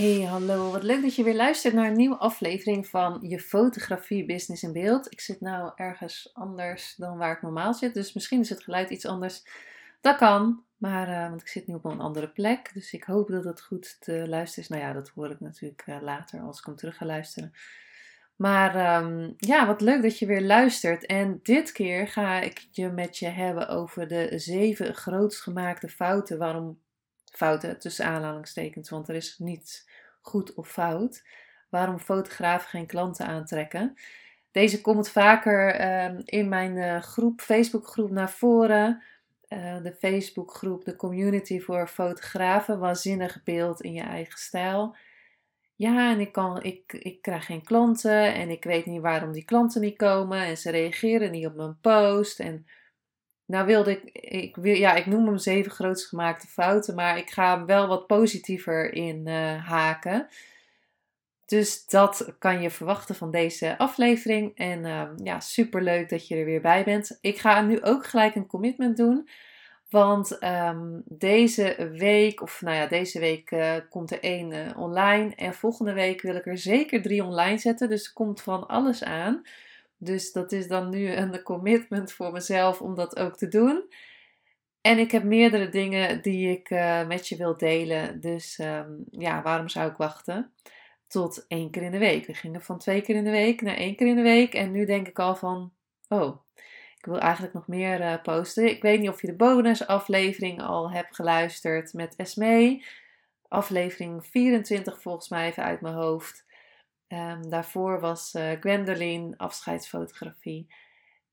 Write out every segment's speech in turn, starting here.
Hey, hallo. Wat leuk dat je weer luistert naar een nieuwe aflevering van je fotografie business in beeld. Ik zit nou ergens anders dan waar ik normaal zit, dus misschien is het geluid iets anders. Dat kan, maar uh, want ik zit nu op een andere plek, dus ik hoop dat het goed te luisteren is. Nou ja, dat hoor ik natuurlijk uh, later als ik hem terug ga luisteren. Maar um, ja, wat leuk dat je weer luistert. En dit keer ga ik je met je hebben over de zeven grootst gemaakte fouten waarom fouten tussen aanhalingstekens, want er is niets goed of fout. Waarom fotografen geen klanten aantrekken. Deze komt vaker uh, in mijn uh, groep, Facebookgroep naar voren. Uh, de Facebookgroep, de community voor fotografen. Waanzinnig beeld in je eigen stijl. Ja, en ik, kan, ik, ik krijg geen klanten en ik weet niet waarom die klanten niet komen. En ze reageren niet op mijn post. En nou wilde ik, ik, wil, ja, ik noem hem zeven grootst gemaakte fouten, maar ik ga hem wel wat positiever in uh, haken. Dus dat kan je verwachten van deze aflevering. En uh, ja, super leuk dat je er weer bij bent. Ik ga nu ook gelijk een commitment doen. Want um, deze week, of nou ja, deze week uh, komt er één online. En volgende week wil ik er zeker drie online zetten. Dus er komt van alles aan. Dus dat is dan nu een commitment voor mezelf om dat ook te doen. En ik heb meerdere dingen die ik uh, met je wil delen. Dus um, ja, waarom zou ik wachten? Tot één keer in de week. We gingen van twee keer in de week naar één keer in de week. En nu denk ik al van, oh, ik wil eigenlijk nog meer uh, posten. Ik weet niet of je de bonusaflevering al hebt geluisterd met Esme. Aflevering 24 volgens mij even uit mijn hoofd. Um, daarvoor was uh, Gwendoline, afscheidsfotografie.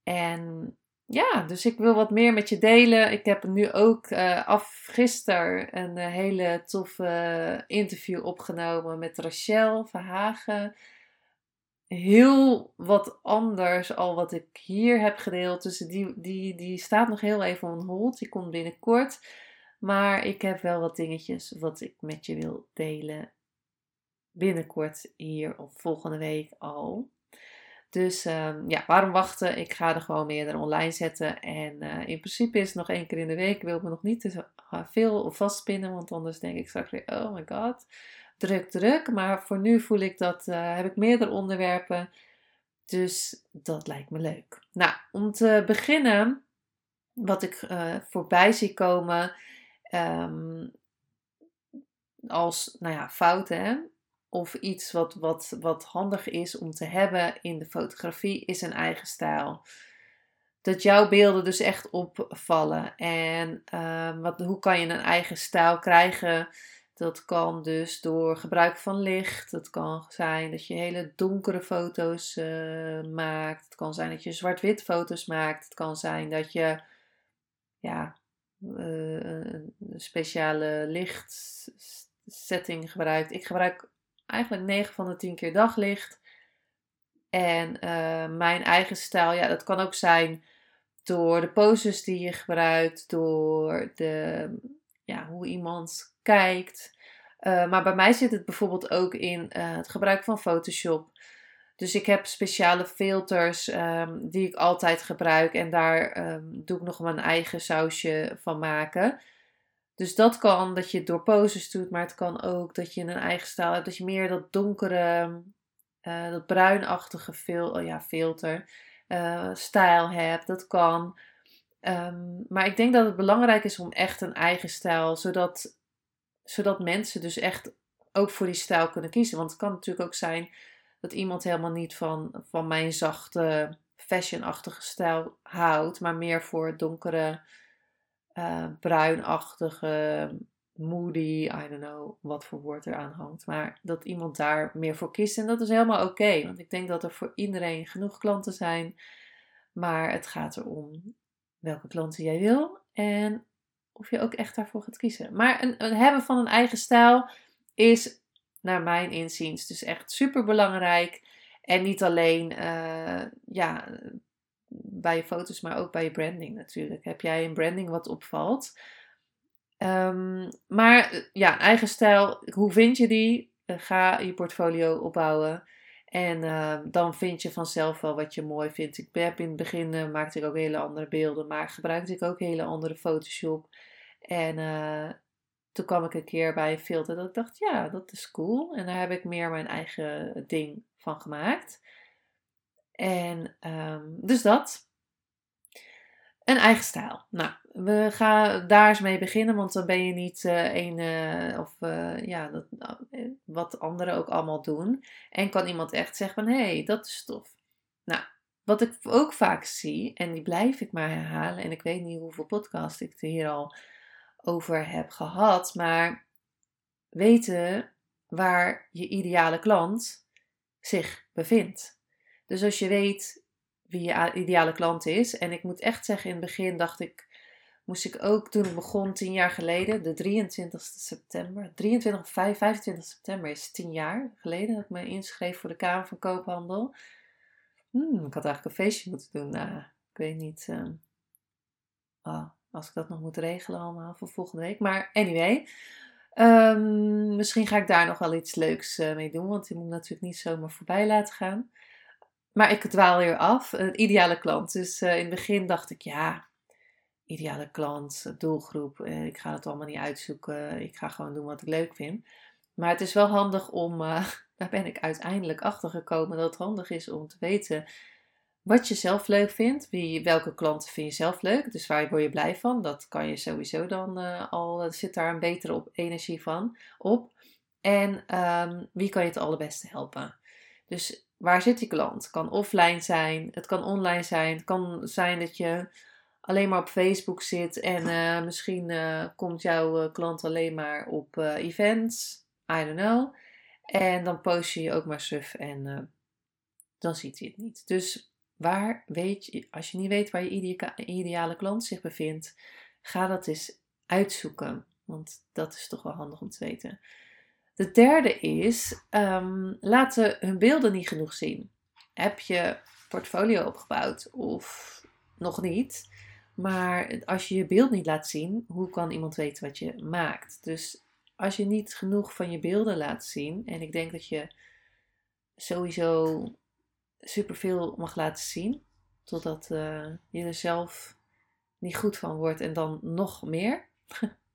En ja, dus ik wil wat meer met je delen. Ik heb nu ook uh, af gisteren een uh, hele toffe interview opgenomen met Rachel Verhagen. Heel wat anders al wat ik hier heb gedeeld. Dus die, die, die staat nog heel even on hold. Die komt binnenkort. Maar ik heb wel wat dingetjes wat ik met je wil delen binnenkort hier of volgende week al. Dus um, ja, waarom wachten? Ik ga er gewoon meerdere online zetten. En uh, in principe is het nog één keer in de week. Ik wil me nog niet te veel vastpinnen, want anders denk ik straks weer, oh my god, druk, druk. Maar voor nu voel ik dat, uh, heb ik meerdere onderwerpen. Dus dat lijkt me leuk. Nou, om te beginnen, wat ik uh, voorbij zie komen um, als, nou ja, fouten of iets wat, wat, wat handig is om te hebben in de fotografie, is een eigen stijl. Dat jouw beelden dus echt opvallen. En uh, wat, hoe kan je een eigen stijl krijgen? Dat kan dus door gebruik van licht. Het kan zijn dat je hele donkere foto's uh, maakt. Het kan zijn dat je zwart-wit foto's maakt. Het kan zijn dat je ja, uh, een speciale lichtsetting gebruikt. Ik gebruik eigenlijk 9 van de 10 keer daglicht. En uh, mijn eigen stijl, ja, dat kan ook zijn door de poses die je gebruikt, door de, ja, hoe iemand kijkt. Uh, maar bij mij zit het bijvoorbeeld ook in uh, het gebruik van Photoshop. Dus ik heb speciale filters um, die ik altijd gebruik en daar um, doe ik nog mijn eigen sausje van maken. Dus dat kan dat je het door poses doet, maar het kan ook dat je een eigen stijl hebt. Dat je meer dat donkere, uh, dat bruinachtige fil oh ja, filter, uh, stijl hebt. Dat kan. Um, maar ik denk dat het belangrijk is om echt een eigen stijl, zodat, zodat mensen dus echt ook voor die stijl kunnen kiezen. Want het kan natuurlijk ook zijn dat iemand helemaal niet van, van mijn zachte, fashionachtige stijl houdt, maar meer voor donkere uh, bruinachtige, moody, I don't know wat voor woord er aan hangt. Maar dat iemand daar meer voor kiest. En dat is helemaal oké. want ik denk dat er voor iedereen genoeg klanten zijn. Maar het gaat erom welke klanten jij wil. En of je ook echt daarvoor gaat kiezen. Maar een, een hebben van een eigen stijl is, naar mijn inziens, dus echt super belangrijk. En niet alleen uh, ja, bij je foto's, maar ook bij je branding natuurlijk. Heb jij een branding wat opvalt? Um, maar ja, een eigen stijl, hoe vind je die? Uh, ga je portfolio opbouwen. En uh, dan vind je vanzelf wel wat je mooi vindt. Ik heb in het begin uh, maakte ik ook hele andere beelden, maar gebruikte ik ook hele andere Photoshop. En toen kwam ik een keer bij een filter dat ik dacht, ja, dat is cool. En daar heb ik meer mijn eigen ding van gemaakt. En um, dus dat. Een eigen stijl. Nou, we gaan daar eens mee beginnen, want dan ben je niet uh, een uh, of uh, ja, dat, wat anderen ook allemaal doen. En kan iemand echt zeggen van hé, hey, dat is tof. Nou, wat ik ook vaak zie, en die blijf ik maar herhalen, en ik weet niet hoeveel podcast ik er hier al over heb gehad, maar weten waar je ideale klant zich bevindt. Dus als je weet wie je ideale klant is, en ik moet echt zeggen, in het begin dacht ik, moest ik ook toen ik begon, tien jaar geleden, de 23 september, 23 5, 25 september is tien jaar geleden dat ik me inschreef voor de Kamer van Koophandel. Hmm, ik had eigenlijk een feestje moeten doen. Nou, ik weet niet. Uh, oh, als ik dat nog moet regelen allemaal voor volgende week. Maar anyway. Um, misschien ga ik daar nog wel iets leuks uh, mee doen. Want die moet natuurlijk niet zomaar voorbij laten gaan. Maar ik dwaal weer af. Een ideale klant. Dus uh, in het begin dacht ik, ja, ideale klant, doelgroep. Uh, ik ga het allemaal niet uitzoeken. Ik ga gewoon doen wat ik leuk vind. Maar het is wel handig om, daar ben ik uiteindelijk achter gekomen, dat het handig is om te weten wat je zelf leuk vindt. Wie, welke klanten vind je zelf leuk? Dus waar word je blij van? Dat kan je sowieso dan al, zit daar een betere op, energie van op. En um, wie kan je het allerbeste helpen? Dus waar zit die klant? Het kan offline zijn, het kan online zijn. Het kan zijn dat je alleen maar op Facebook zit en uh, misschien uh, komt jouw klant alleen maar op events. I don't know. En dan post je je ook maar suf en dan ziet hij het niet. Dus Waar weet je, als je niet weet waar je ideale klant zich bevindt, ga dat eens uitzoeken. Want dat is toch wel handig om te weten. De derde is, um, laten hun beelden niet genoeg zien. Heb je portfolio opgebouwd of nog niet? Maar als je je beeld niet laat zien, hoe kan iemand weten wat je maakt? Dus als je niet genoeg van je beelden laat zien, en ik denk dat je sowieso superveel mag laten zien. Totdat uh, je er zelf niet goed van wordt en dan nog meer.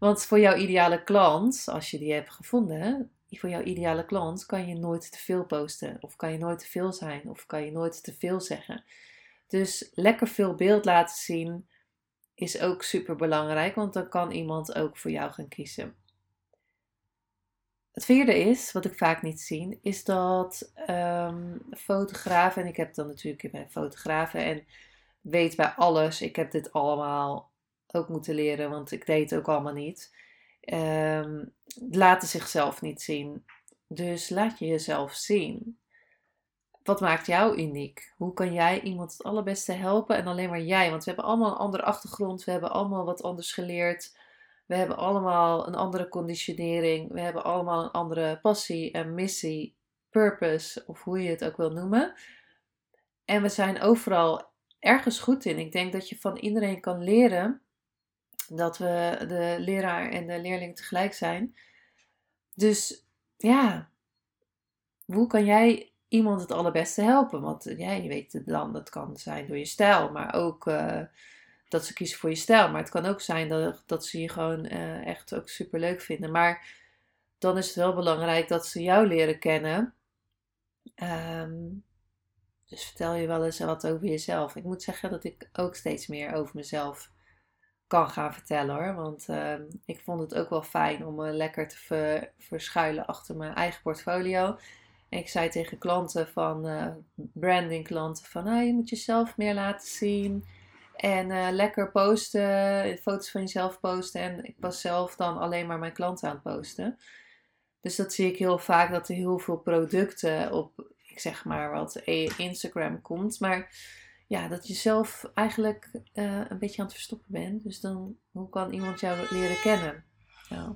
Want voor jouw ideale klant, als je die hebt gevonden, voor jouw ideale klant kan je nooit te veel posten. Of kan je nooit te veel zijn. Of kan je nooit te veel zeggen. Dus lekker veel beeld laten zien is ook super belangrijk. Want dan kan iemand ook voor jou gaan kiezen. Het vierde is, wat ik vaak niet zie, is dat um, fotografen, en ik heb dan natuurlijk bij fotografen en weet bij alles, ik heb dit allemaal ook moeten leren, want ik deed het ook allemaal niet, um, laten zichzelf niet zien. Dus laat je jezelf zien. Wat maakt jou uniek? Hoe kan jij iemand het allerbeste helpen en alleen maar jij? Want we hebben allemaal een andere achtergrond, we hebben allemaal wat anders geleerd. We hebben allemaal een andere conditionering. We hebben allemaal een andere passie en missie, purpose, of hoe je het ook wil noemen. En we zijn overal ergens goed in. Ik denk dat je van iedereen kan leren dat we de leraar en de leerling tegelijk zijn. Dus ja, hoe kan jij iemand het allerbeste helpen? Want ja, je weet het dan, dat kan zijn door je stijl, maar ook uh, dat ze kiezen voor je stijl. Maar het kan ook zijn dat, dat ze je gewoon echt ook super leuk vinden. Maar dan is het wel belangrijk dat ze jou leren kennen. Um, dus vertel je wel eens wat over jezelf. Ik moet zeggen dat ik ook steeds meer over mezelf kan gaan vertellen hoor. Want uh, ik vond het ook wel fijn om me lekker te ver, verschuilen achter mijn eigen portfolio. En ik zei tegen klanten van uh, branding klanten van ah, je moet jezelf meer laten zien. En uh, lekker posten, foto's van jezelf posten. En ik was zelf dan alleen maar mijn klanten aan posten. Dus dat zie ik heel vaak, dat er heel veel producten op, ik zeg maar wat, Instagram komt. Maar ja, dat je zelf eigenlijk eh, een beetje aan het verstoppen bent. Dus dan, hoe kan iemand jou leren kennen? Nou,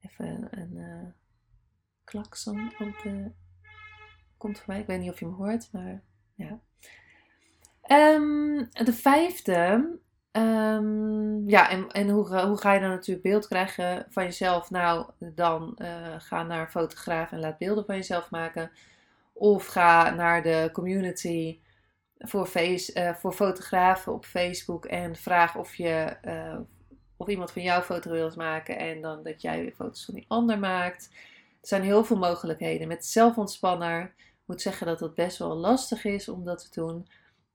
even een uh, klakson op de, komt voorbij. Ik weet niet of je hem hoort, maar ja. Um, de vijfde. Um, ja, en, en hoe, hoe ga je dan natuurlijk beeld krijgen van jezelf? Nou, dan uh, ga naar een fotograaf en laat beelden van jezelf maken. Of ga naar de community voor, face, uh, voor fotografen op Facebook en vraag of je uh, of iemand van jou foto wil maken en dan dat jij weer foto's van die ander maakt. Er zijn heel veel mogelijkheden. Met zelfontspanner ik moet zeggen dat het best wel lastig is om dat te doen.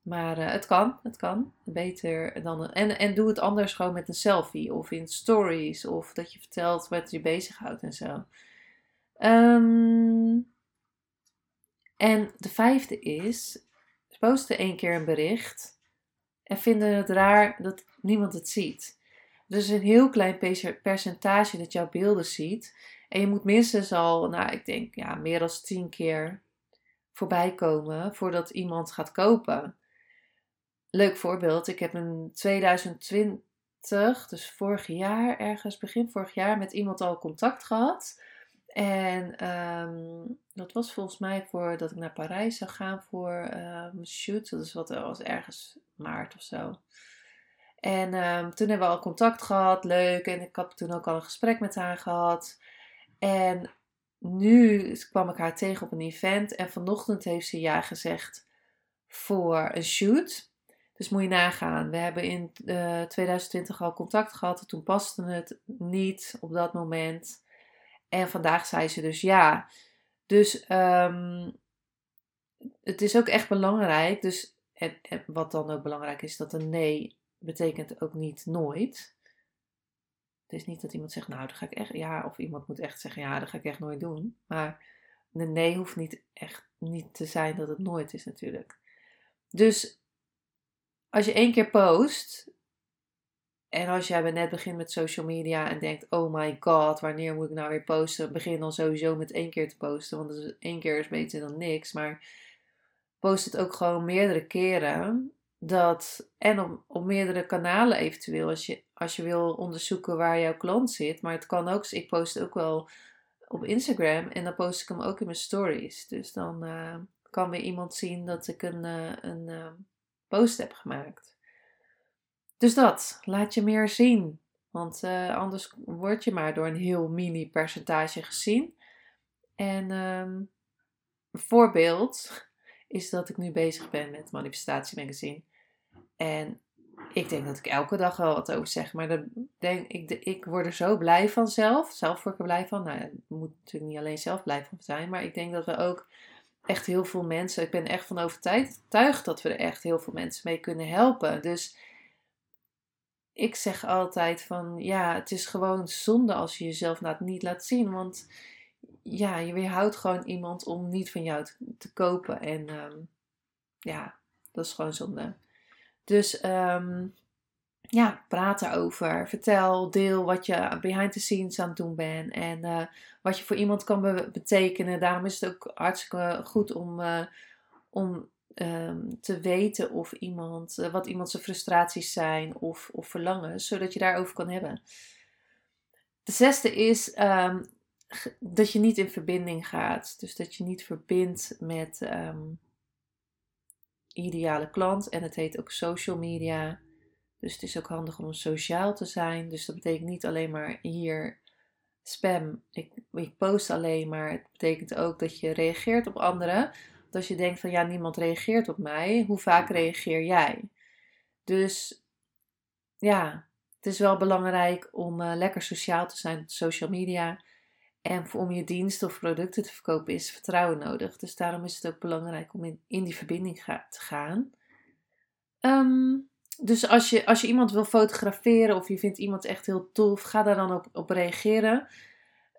Maar uh, het kan, het kan. Beter dan. En, en doe het anders gewoon met een selfie of in stories of dat je vertelt wat je bezighoudt en zo. Um, en de vijfde is, posten één keer een bericht en vinden het raar dat niemand het ziet. Dus een heel klein percentage dat jouw beelden ziet. En je moet minstens al, nou ik denk ja, meer dan tien keer voorbij komen voordat iemand gaat kopen. Leuk voorbeeld, ik heb in 2020, dus vorig jaar, ergens begin vorig jaar, met iemand al contact gehad. En um, dat was volgens mij voordat ik naar Parijs zou gaan voor mijn shoot. Dat is wat, was ergens maart of zo. En um, toen hebben we al contact gehad, leuk. En ik had toen ook al een gesprek met haar gehad. En nu kwam ik haar tegen op een event. En vanochtend heeft ze ja gezegd voor een shoot. Dus moet je nagaan. We hebben in uh, 2020 al contact gehad. Toen paste het niet op dat moment. En vandaag zei ze dus ja. Dus um, het is ook echt belangrijk. Dus, en, wat dan ook belangrijk is, dat een nee betekent ook niet nooit. Het is niet dat iemand zegt, nou, dat ga ik echt, ja, of iemand moet echt zeggen, ja, dat ga ik echt nooit doen. Maar een nee hoeft niet echt niet te zijn dat het nooit is natuurlijk. Dus als je één keer post, en als jij net begint met social media en denkt: oh my god, wanneer moet ik nou weer posten? Begin dan sowieso met één keer te posten, want één keer is beter dan niks. Maar post het ook gewoon meerdere keren. Dat, en op, op meerdere kanalen eventueel, als je, als je wil onderzoeken waar jouw klant zit. Maar het kan ook, ik post ook wel op Instagram en dan post ik hem ook in mijn stories. Dus dan uh, kan weer iemand zien dat ik een, uh, een uh, post heb gemaakt. Dus dat, laat je meer zien. Want uh, anders word je maar door een heel mini percentage gezien. En um, een voorbeeld is dat ik nu bezig ben met Manifestatie Magazine. En ik denk dat ik elke dag wel wat over zeg. Maar denk ik, ik word er zo blij van zelf. Zelf word ik er blij van. Nou, het moet natuurlijk niet alleen zelf blij van zijn. Maar ik denk dat we ook echt heel veel mensen. Ik ben echt van overtuigd dat we er echt heel veel mensen mee kunnen helpen. Dus ik zeg altijd van ja, het is gewoon zonde als je jezelf niet laat zien. Want ja, je weerhoudt gewoon iemand om niet van jou te, kopen. En um, ja, dat is gewoon zonde. Dus um, ja, praat erover. Vertel, deel wat je behind the scenes aan het doen bent. En uh, wat je voor iemand kan be betekenen. Daarom is het ook hartstikke goed om, uh, om um, te weten of iemand, uh, wat iemand zijn frustraties zijn of, of verlangens, zodat je daarover kan hebben. De zesde is um, dat je niet in verbinding gaat. Dus dat je niet verbindt met um, ideale klant. En het heet ook social media. Dus het is ook handig om sociaal te zijn. Dus dat betekent niet alleen maar hier spam. Ik, ik post alleen maar. Het betekent ook dat je reageert op anderen als je denkt van ja, niemand reageert op mij, hoe vaak reageer jij? Dus ja, het is wel belangrijk om uh, lekker sociaal te zijn op social media. En om je diensten of producten te verkopen is vertrouwen nodig. Dus daarom is het ook belangrijk om in, in die verbinding te gaan. Um, dus als je, als je iemand wil fotograferen of je vindt iemand echt heel tof, ga daar dan op, op reageren.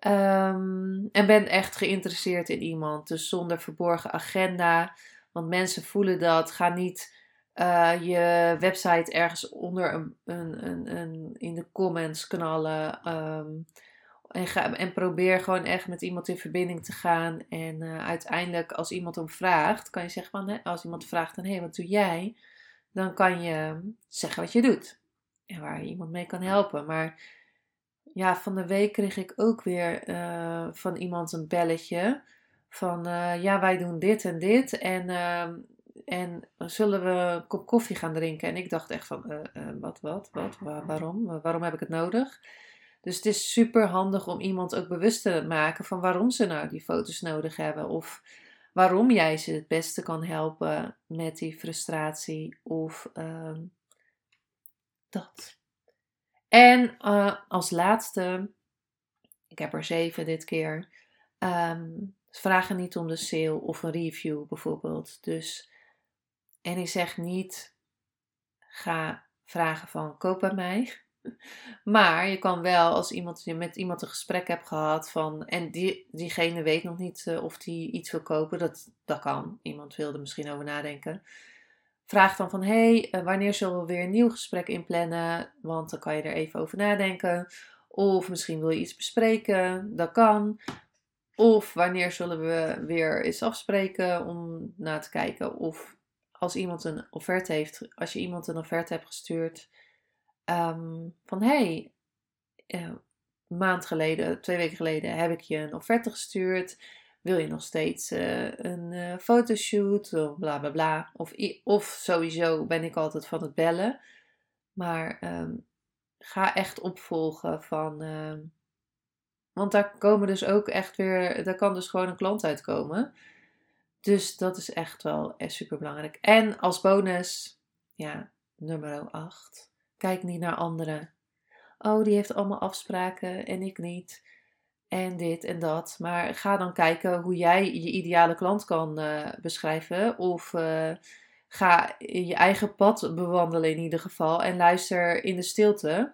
Um, en ben echt geïnteresseerd in iemand. Dus zonder verborgen agenda. Want mensen voelen dat. Ga niet uh, je website ergens onder een, een, een, een, in de comments knallen. Um, En, ga, en probeer gewoon echt met iemand in verbinding te gaan. En uh, uiteindelijk, als iemand om vraagt, kan je zeggen van, hè, als iemand vraagt dan, hé, wat doe jij? Dan kan je zeggen wat je doet. En waar je iemand mee kan helpen. Maar ja, van de week kreeg ik ook weer uh, van iemand een belletje. Van, uh, ja, wij doen dit en dit. En, en zullen we een kop koffie gaan drinken? En ik dacht echt van, wat, wat, wat, waar, waarom? Waarom heb ik het nodig? Dus het is super handig om iemand ook bewust te maken van waarom ze nou die foto's nodig hebben. Of waarom jij ze het beste kan helpen met die frustratie. Of uh, dat. En uh, als laatste, ik heb er zeven dit keer. Um, vragen niet om de sale of een review bijvoorbeeld. Dus, en ik zeg niet, ga vragen van koop bij mij. Maar je kan wel, als iemand, je met iemand een gesprek hebt gehad van, en die, diegene weet nog niet uh, of die iets wil kopen, dat, dat kan. Iemand wilde misschien over nadenken. Vraag dan van, hey, uh, wanneer zullen we weer een nieuw gesprek inplannen? Want dan kan je er even over nadenken. Of misschien wil je iets bespreken, dat kan. Of wanneer zullen we weer eens afspreken om na te kijken of als iemand een offerte heeft, als je iemand een offerte hebt gestuurd, um, van hey, een maand geleden, twee weken geleden heb ik je een offerte gestuurd. Wil je nog steeds uh, een uh, fotoshoot? Of bla bla bla. Of, of sowieso ben ik altijd van het bellen. Maar um, ga echt opvolgen van. Uh, want daar komen dus ook echt weer. Daar kan dus gewoon een klant uitkomen. Dus dat is echt wel super belangrijk. En als bonus, ja, nummer 8. Kijk niet naar anderen. Oh, die heeft allemaal afspraken en ik niet. En dit en dat. Maar ga dan kijken hoe jij je ideale klant kan uh, beschrijven. Of uh, ga je eigen pad bewandelen in ieder geval. En luister in de stilte.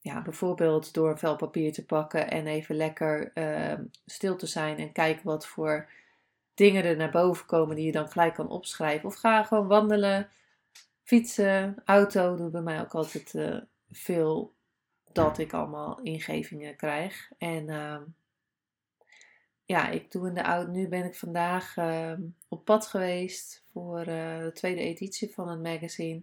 Ja, bijvoorbeeld door een vel papier te pakken en even lekker uh, stil te zijn. En kijken wat voor dingen er naar boven komen die je dan gelijk kan opschrijven. Of ga gewoon wandelen Fietsen, auto doe bij mij ook altijd uh, veel dat ik allemaal ingevingen krijg. En uh, ja, ik doe in de auto. Nu ben ik vandaag uh, op pad geweest voor eh, de tweede editie van het magazine.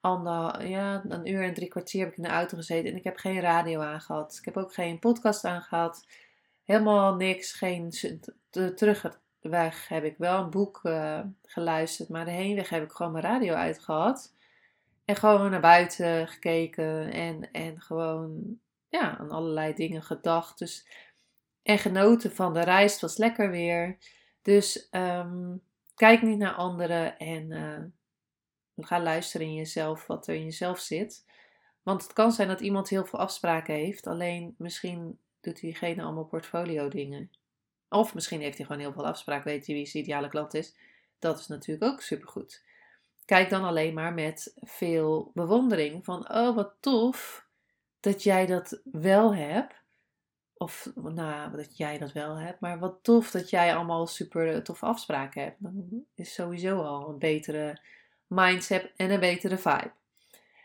Ander, ja, een uur en drie kwartier heb ik in de auto gezeten en ik heb geen radio aangehad. Ik heb ook geen podcast aangehad. Helemaal niks. Geen terug, weg heb ik wel een boek uh, geluisterd, maar de heenweg heb ik gewoon mijn radio uitgehad. En gewoon naar buiten gekeken en, en gewoon ja, aan allerlei dingen gedacht. Dus, en genoten van de reis. Was lekker weer. Dus um, kijk niet naar anderen en uh, ga luisteren in jezelf wat er in jezelf zit. Want het kan zijn dat iemand heel veel afspraken heeft, alleen misschien doet diegene allemaal portfolio dingen. Of misschien heeft hij gewoon heel veel afspraken, weet hij wie zijn ideale klant is. Dat is natuurlijk ook supergoed. Kijk dan alleen maar met veel bewondering van, oh wat tof dat jij dat wel hebt. Of nou, dat jij dat wel hebt, maar wat tof dat jij allemaal super toffe afspraken hebt. Dan is sowieso al een betere mindset en een betere vibe.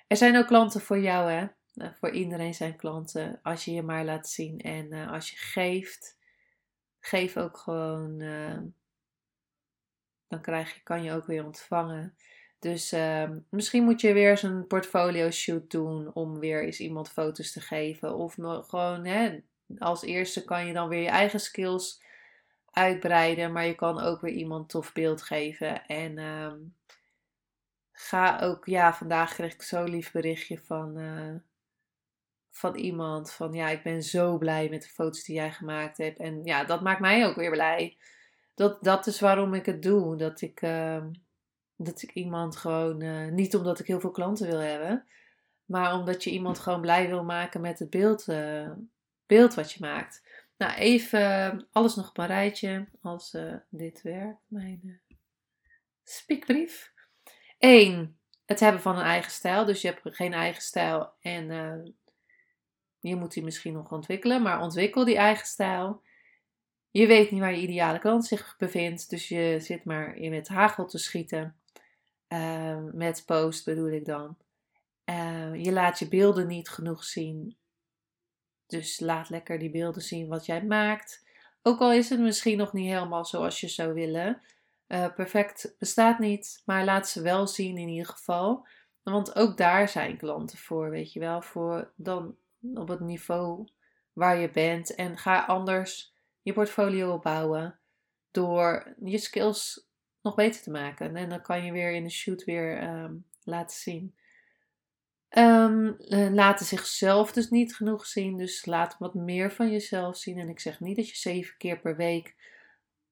Er zijn ook klanten voor jou, hè? Nou, voor iedereen zijn klanten. Als je je maar laat zien en uh, als je geeft geef ook gewoon, uh, dan krijg je, kan je ook weer ontvangen. Dus uh, misschien moet je weer een portfolio shoot doen om weer eens iemand foto's te geven. Of gewoon, hè, als eerste kan je dan weer je eigen skills uitbreiden, maar je kan ook weer iemand tof beeld geven. En uh, ga ook, ja, vandaag kreeg ik zo'n lief berichtje van eh, van iemand van ja, ik ben zo blij met de foto's die jij gemaakt hebt. En ja, dat maakt mij ook weer blij. Dat, dat is waarom ik het doe. Dat ik, uh, dat ik iemand gewoon, uh, niet omdat ik heel veel klanten wil hebben, maar omdat je iemand gewoon blij wil maken met het beeld, uh, beeld wat je maakt. Nou, even alles nog op een rijtje als dit werkt. Mijn spiekbrief. 1. Het hebben van een eigen stijl. Dus je hebt geen eigen stijl en je moet die misschien nog ontwikkelen, maar ontwikkel die eigen stijl. Je weet niet waar je ideale klant zich bevindt, dus je zit maar in het hagel te schieten. Met post bedoel ik dan. Je laat je beelden niet genoeg zien. Dus laat lekker die beelden zien wat jij maakt. Ook al is het misschien nog niet helemaal zoals je zou willen. Uh, perfect bestaat niet, maar laat ze wel zien in ieder geval. Want ook daar zijn klanten voor, weet je wel. Voor dan op het niveau waar je bent. En ga anders je portfolio opbouwen door je skills nog beter te maken. En dan kan je weer in de shoot weer um, laten zien. Um, laten zichzelf dus niet genoeg zien. Dus laat wat meer van jezelf zien. En ik zeg niet dat je zeven keer per week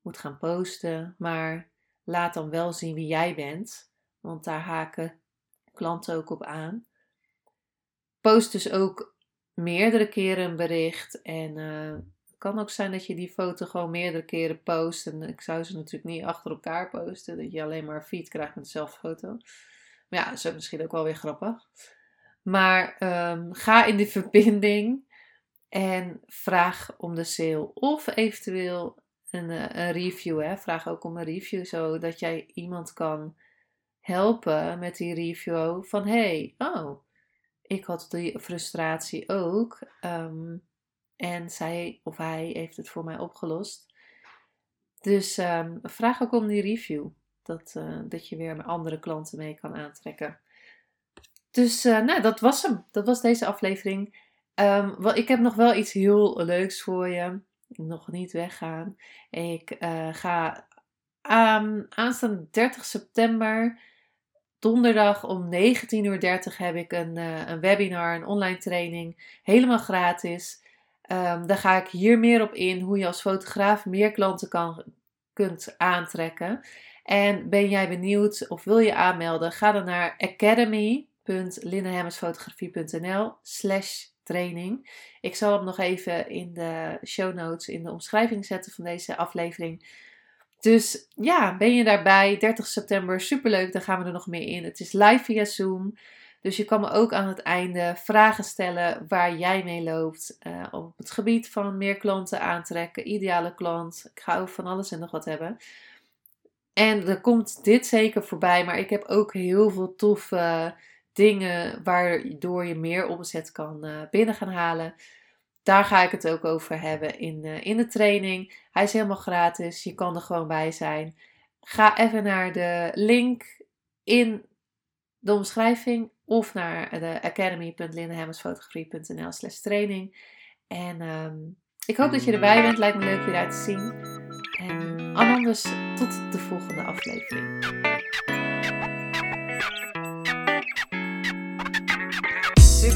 moet gaan posten. Maar laat dan wel zien wie jij bent. Want daar haken klanten ook op aan. Post dus ook meerdere keren een bericht. En het kan ook zijn dat je die foto gewoon meerdere keren post. En ik zou ze natuurlijk niet achter elkaar posten. Dat je alleen maar feed krijgt met dezelfde foto. Maar ja, dat is misschien ook wel weer grappig. Maar um, ga in die verbinding en vraag om de sale. Of eventueel een, eh, een review. Hè. Vraag ook om een review, zodat jij iemand kan helpen met die review. Van hey, oh, ik had die frustratie ook. Um, en zij of hij heeft het voor mij opgelost. Dus um, vraag ook om die review. Dat, uh, dat je weer andere klanten mee kan aantrekken. Dus uh, nou, dat was hem. Dat was deze aflevering. Wel, ik heb nog wel iets heel leuks voor je. Nog niet weggaan. Ik uh, ga um, aanstaande 30 september, donderdag om 19.30 uur heb ik een, uh, een webinar, een online training. Helemaal gratis. Um, daar ga ik hier meer op in. Hoe je als fotograaf meer klanten kan, kunt aantrekken. En ben jij benieuwd of wil je aanmelden? Ga dan naar Academy www.linnehemmersfotografie.nl slash training. Ik zal hem nog even in de show notes, in de omschrijving zetten van deze aflevering. Dus ja, ben je daarbij? 30 september, superleuk, daar gaan we er nog meer in. Het is live via Zoom. Dus je kan me ook aan het einde vragen stellen waar jij mee loopt. Uh, op het gebied van meer klanten aantrekken, ideale klant. Ik ga over van alles en nog wat hebben. En er komt dit zeker voorbij, maar ik heb ook heel veel toffe dingen waardoor je meer omzet kan uh, binnen gaan halen. Daar ga ik het ook over hebben in, uh, in de training. Hij is helemaal gratis. Je kan er gewoon bij zijn. Ga even naar de link in de omschrijving of naar de academy.lindehemmersfotografie.nl slash training. En um, ik hoop dat je erbij bent. Lijkt me leuk je daar te zien. En anders tot de volgende aflevering.